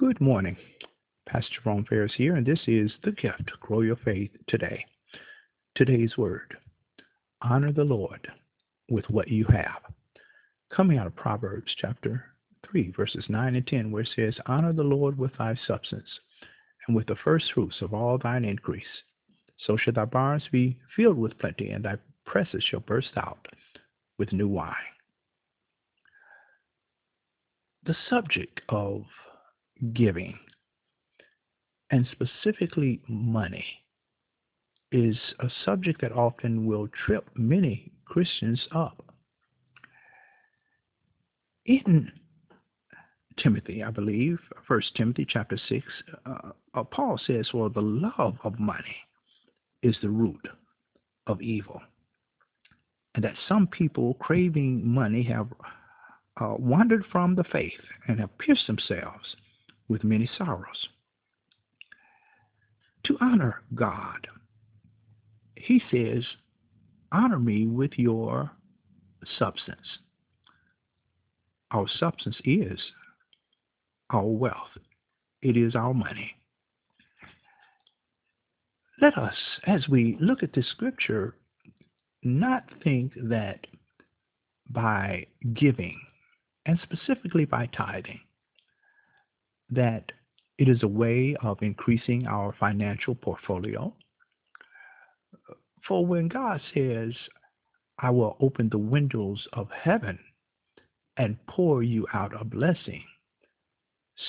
Good morning. Pastor Jerome Ferris here, and this is The GYFT Grow Your Faith Today. Today's word Honor the Lord with what you have. Coming out of Proverbs chapter 3, verses 9 and 10, where it says, Honor the Lord with thy substance, and with the first fruits of all thine increase. So shall thy barns be filled with plenty, and thy presses shall burst out with new wine. The subject of giving, and specifically money, is a subject that often will trip many Christians up. In Timothy, I believe, First Timothy chapter 6, uh, uh, Paul says, well, the love of money is the root of evil. And that some people craving money have uh, wandered from the faith and have pierced themselves with many sorrows. To honor God, he says, honor me with your substance. Our substance is our wealth. It is our money. Let us, as we look at this scripture, not think that by giving, and specifically by tithing, that it is a way of increasing our financial portfolio. For when God says, I will open the windows of heaven and pour you out a blessing,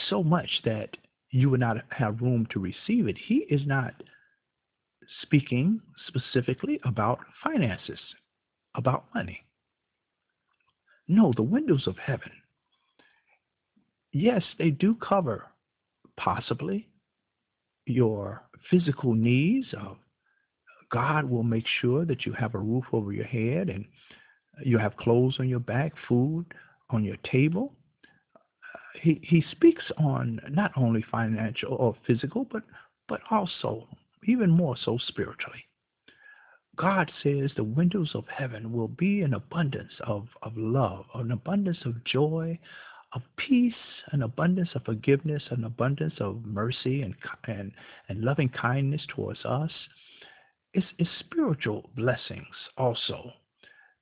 so much that you would not have room to receive it, he is not speaking specifically about finances, about money. No, the windows of heaven yes, they do cover possibly your physical needs. Uh, God will make sure that you have a roof over your head and you have clothes on your back, food on your table. He, he speaks on not only financial or physical, but, but also, even more so, spiritually. God says the windows of heaven will be an abundance of, of love, an abundance of joy, of peace, an abundance of forgiveness, an abundance of mercy and, and, and loving kindness towards us. It's, it's spiritual blessings also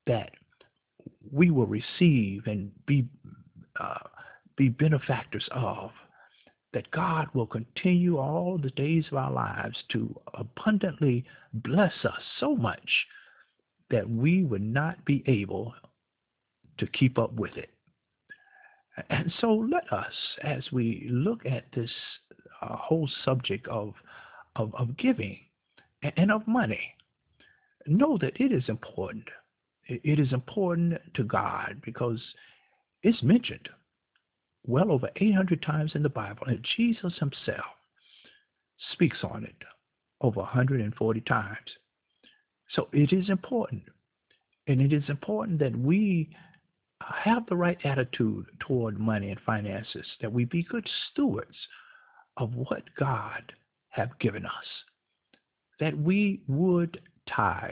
that we will receive and be, uh, be benefactors of. That God will continue all the days of our lives to abundantly bless us so much that we would not be able to keep up with it. And so let us, as we look at this uh, whole subject of, of, of giving and of money, know that it is important. It is important to God because it's mentioned well over 800 times in the Bible, and Jesus himself speaks on it over 140 times. So it is important. And it is important that we have the right attitude toward money and finances, that we be good stewards of what God have given us, that we would tithe,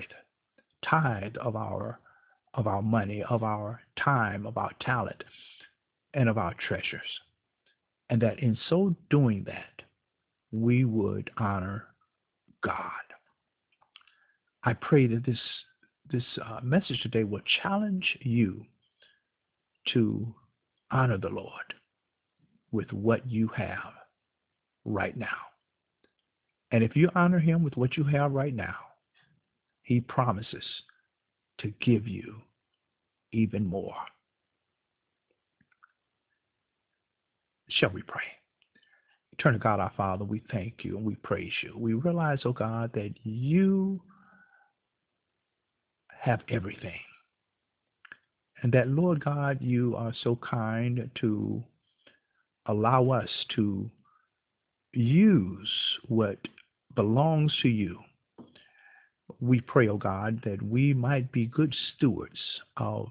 tithe of our of our money, of our time, of our talent, and of our treasures. And that in so doing that, we would honor God. I pray that this this uh, message today will challenge you to honor the Lord with what you have right now. And if you honor him with what you have right now, he promises to give you even more. Shall we pray? Eternal God, our Father, we thank you and we praise you. We realize, oh God, that you have everything. And that, Lord God, you are so kind to allow us to use what belongs to you. We pray, oh God, that we might be good stewards of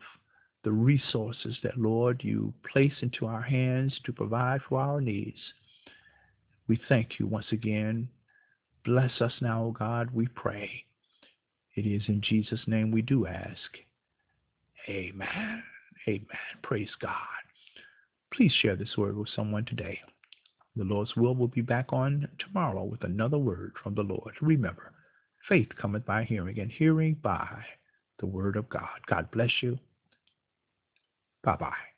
the resources that, Lord, you place into our hands to provide for our needs. We thank you once again. Bless us now, O God, we pray. It is in Jesus' name we do ask. Amen. Amen. Praise God. Please share this word with someone today. The Lord's will will be back on tomorrow with another word from the Lord. Remember, faith cometh by hearing, and hearing by the word of God. God bless you. Bye bye.